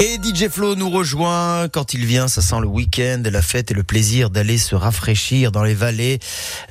Et DJ Flo nous rejoint quand il vient, ça sent le week-end, la fête et le plaisir d'aller se rafraîchir dans les vallées,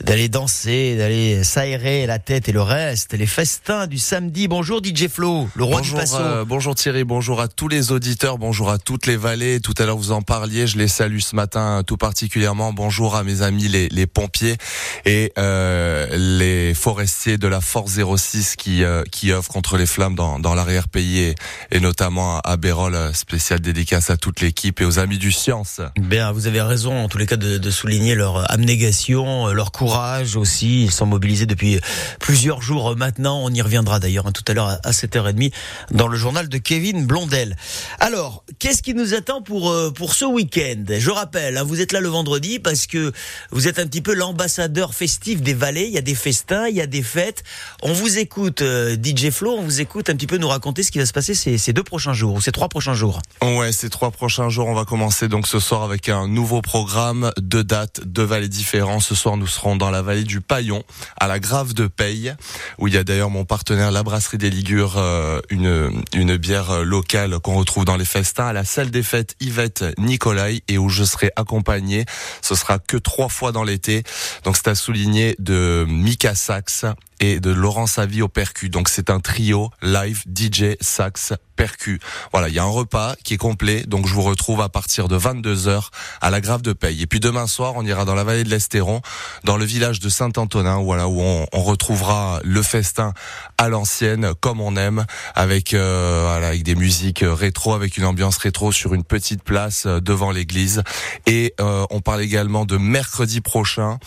d'aller danser, d'aller s'aérer la tête et le reste, les festins du samedi. Bonjour DJ Flo, le roi bonjour, du passo. euh, bonjour Thierry, bonjour à tous les auditeurs, bonjour à toutes les vallées. Tout à l'heure vous en parliez, je les salue ce matin tout particulièrement. Bonjour à mes amis les, les pompiers et euh, les forestiers de la Force 06 qui euh, qui œuvrent contre les flammes dans, dans l'arrière-pays et, et notamment à Bérol. Spécial dédicace à toute l'équipe et aux amis du Science. Bien, vous avez raison en tous les cas de, de souligner leur abnégation, leur courage aussi. Ils sont mobilisés depuis plusieurs jours maintenant. On y reviendra d'ailleurs hein, tout à l'heure à 7h30 dans le journal de Kevin Blondel. Alors, qu'est-ce qui nous attend pour euh, pour ce week-end? Je rappelle, hein, vous êtes là le vendredi parce que vous êtes un petit peu l'ambassadeur festif des vallées. Il y a des festins, il y a des fêtes. On vous écoute, euh, DJ Flo, on vous écoute un petit peu nous raconter ce qui va se passer ces deux prochains jours ou ces trois prochains jours. Ouais, ces trois prochains jours, on va commencer donc ce soir avec un nouveau programme, deux dates, deux vallées différents. Ce soir, nous serons dans la vallée du Paillon, à la Grave de Paye, où il y a d'ailleurs mon partenaire, la Brasserie des Ligures, euh, une, une bière locale qu'on retrouve dans les festins, à la salle des fêtes Yvette Nicolai, et où je serai accompagné. Ce sera que trois fois dans l'été. Donc c'est à souligner de Mika Sax et de Laurent Savy au percu. Donc c'est un trio live DJ sax percu. Voilà, il y a un repas qui est complet. Donc je vous retrouve à partir de 22h à la Grave de Paye. Et puis demain soir, on ira dans la vallée de l'Estéron, dans le village de Saint-Antonin, voilà où on, on, retrouvera le festin à l'ancienne comme on aime avec euh, voilà, avec des musiques rétro avec une ambiance rétro sur une petite place euh, devant l'église et euh, on parle également de mercredi prochain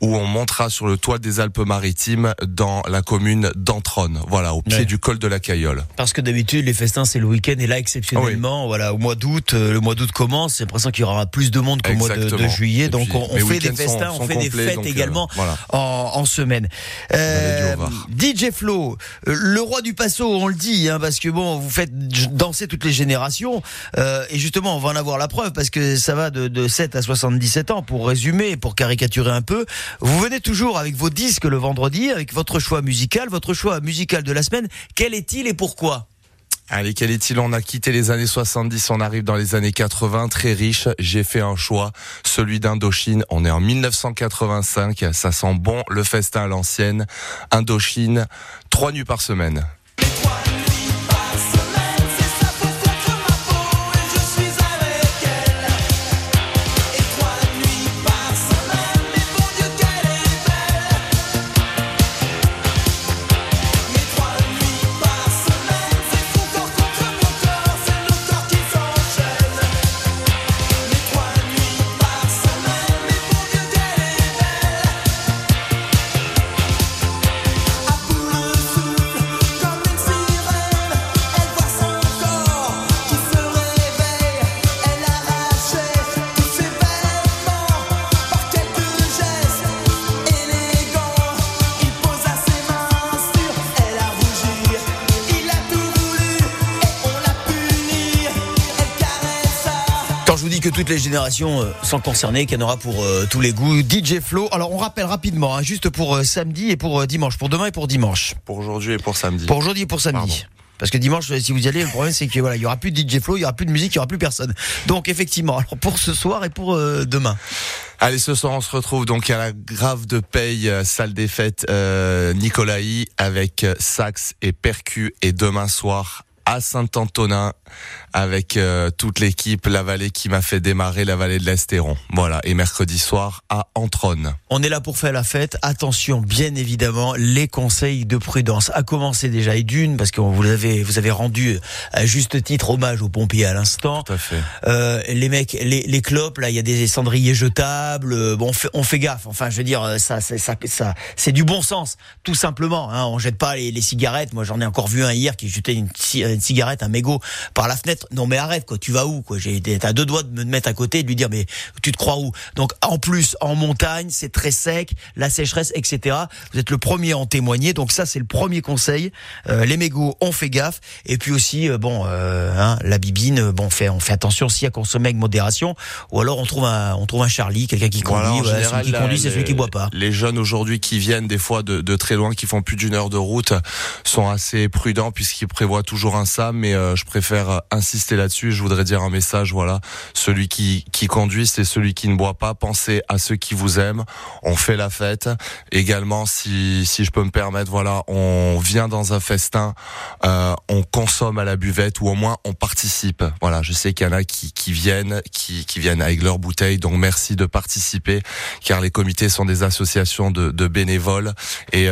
où on montera sur le toit des Alpes-Maritimes dans la commune d'Antronne, voilà, au pied ouais. du col de la Cayolle. Parce que d'habitude, les festins, c'est le week-end, et là, exceptionnellement, voilà, au mois d'août, euh, le mois d'août commence, j'ai l'impression qu'il y aura plus de monde qu'au mois de, de, juillet, et donc puis, on, on fait des festins, sont, on fait complets, des fêtes donc, également euh, voilà. en, en, semaine. Euh, DJ Flo, euh, le roi du passo, on le dit, hein, parce que bon, vous faites danser toutes les générations, euh, et justement, on va en avoir la preuve, parce que ça va de, de 7 à 77 ans, pour résumer, pour caricaturer un peu. Vous venez toujours avec vos disques le vendredi, avec votre choix musical, votre choix musical de la semaine. Quel est-il et pourquoi? Allez, quel est-il? On a quitté les années 70, on arrive dans les années 80, très riche. J'ai fait un choix, celui d'Indochine. On est en 1985, ça sent bon le festin à l'ancienne. Indochine, trois nuits par semaine. Que toutes les générations euh, sont concernées, qu'il y en aura pour euh, tous les goûts. DJ Flo. Alors on rappelle rapidement, hein, juste pour euh, samedi et pour dimanche, pour demain et pour dimanche. Pour aujourd'hui et pour samedi. Pour aujourd'hui et pour samedi. Pardon. Parce que dimanche, si vous y allez, le problème c'est que voilà, il y aura plus de DJ Flo, il y aura plus de musique, il y aura plus personne. Donc effectivement, alors pour ce soir et pour demain. Allez, ce soir, on se retrouve donc à la Grave de Paye, salle des fêtes euh, Nicolaï, avec sax et percu. Et demain soir, à Saint-Antonin avec euh, toute l'équipe, la vallée qui m'a fait démarrer, la vallée de l'Estéron. Voilà, et mercredi soir à Antronne. On est là pour faire la fête. Attention, bien évidemment, les conseils de prudence. À commencer déjà et d'une, parce que vous avez, vous avez rendu à juste titre hommage aux pompiers à l'instant. Tout à fait. Euh, les mecs, les, les clopes, là, il y a des cendriers jetables. Bon, on fait, on fait gaffe. Enfin, je veux dire, ça, ça, ça, ça c'est du bon sens, tout simplement. Hein. On jette pas les, les cigarettes. Moi, j'en ai encore vu un hier qui jetait une, une cigarette, un mégot par la fenêtre. Non mais arrête quoi, tu vas où quoi? J'ai à deux doigts de me mettre à côté et de lui dire mais tu te crois où? Donc en plus en montagne c'est très sec, la sécheresse etc. Vous êtes le premier à en témoigner donc ça c'est le premier conseil. Euh, les mégots on fait gaffe et puis aussi euh, bon euh, hein, la bibine bon on fait on fait attention aussi à consommer avec modération ou alors on trouve un on trouve un Charlie quelqu'un qui conduit. Voilà, voilà, général, celui qui conduit c'est celui qui boit pas. Les jeunes aujourd'hui qui viennent des fois de, de très loin, qui font plus d'une heure de route, sont assez prudents puisqu'ils prévoient toujours un ça, mais je préfère insister là-dessus. Je voudrais dire un message, voilà, celui qui qui conduit, c'est celui qui ne boit pas. Pensez à ceux qui vous aiment. On fait la fête. Également, si si je peux me permettre, voilà, on vient dans un festin, on consomme à la buvette ou au moins on participe. Voilà, je sais qu'il y en a qui qui viennent, qui qui viennent avec leur bouteille. Donc merci de participer, car les comités sont des associations de bénévoles et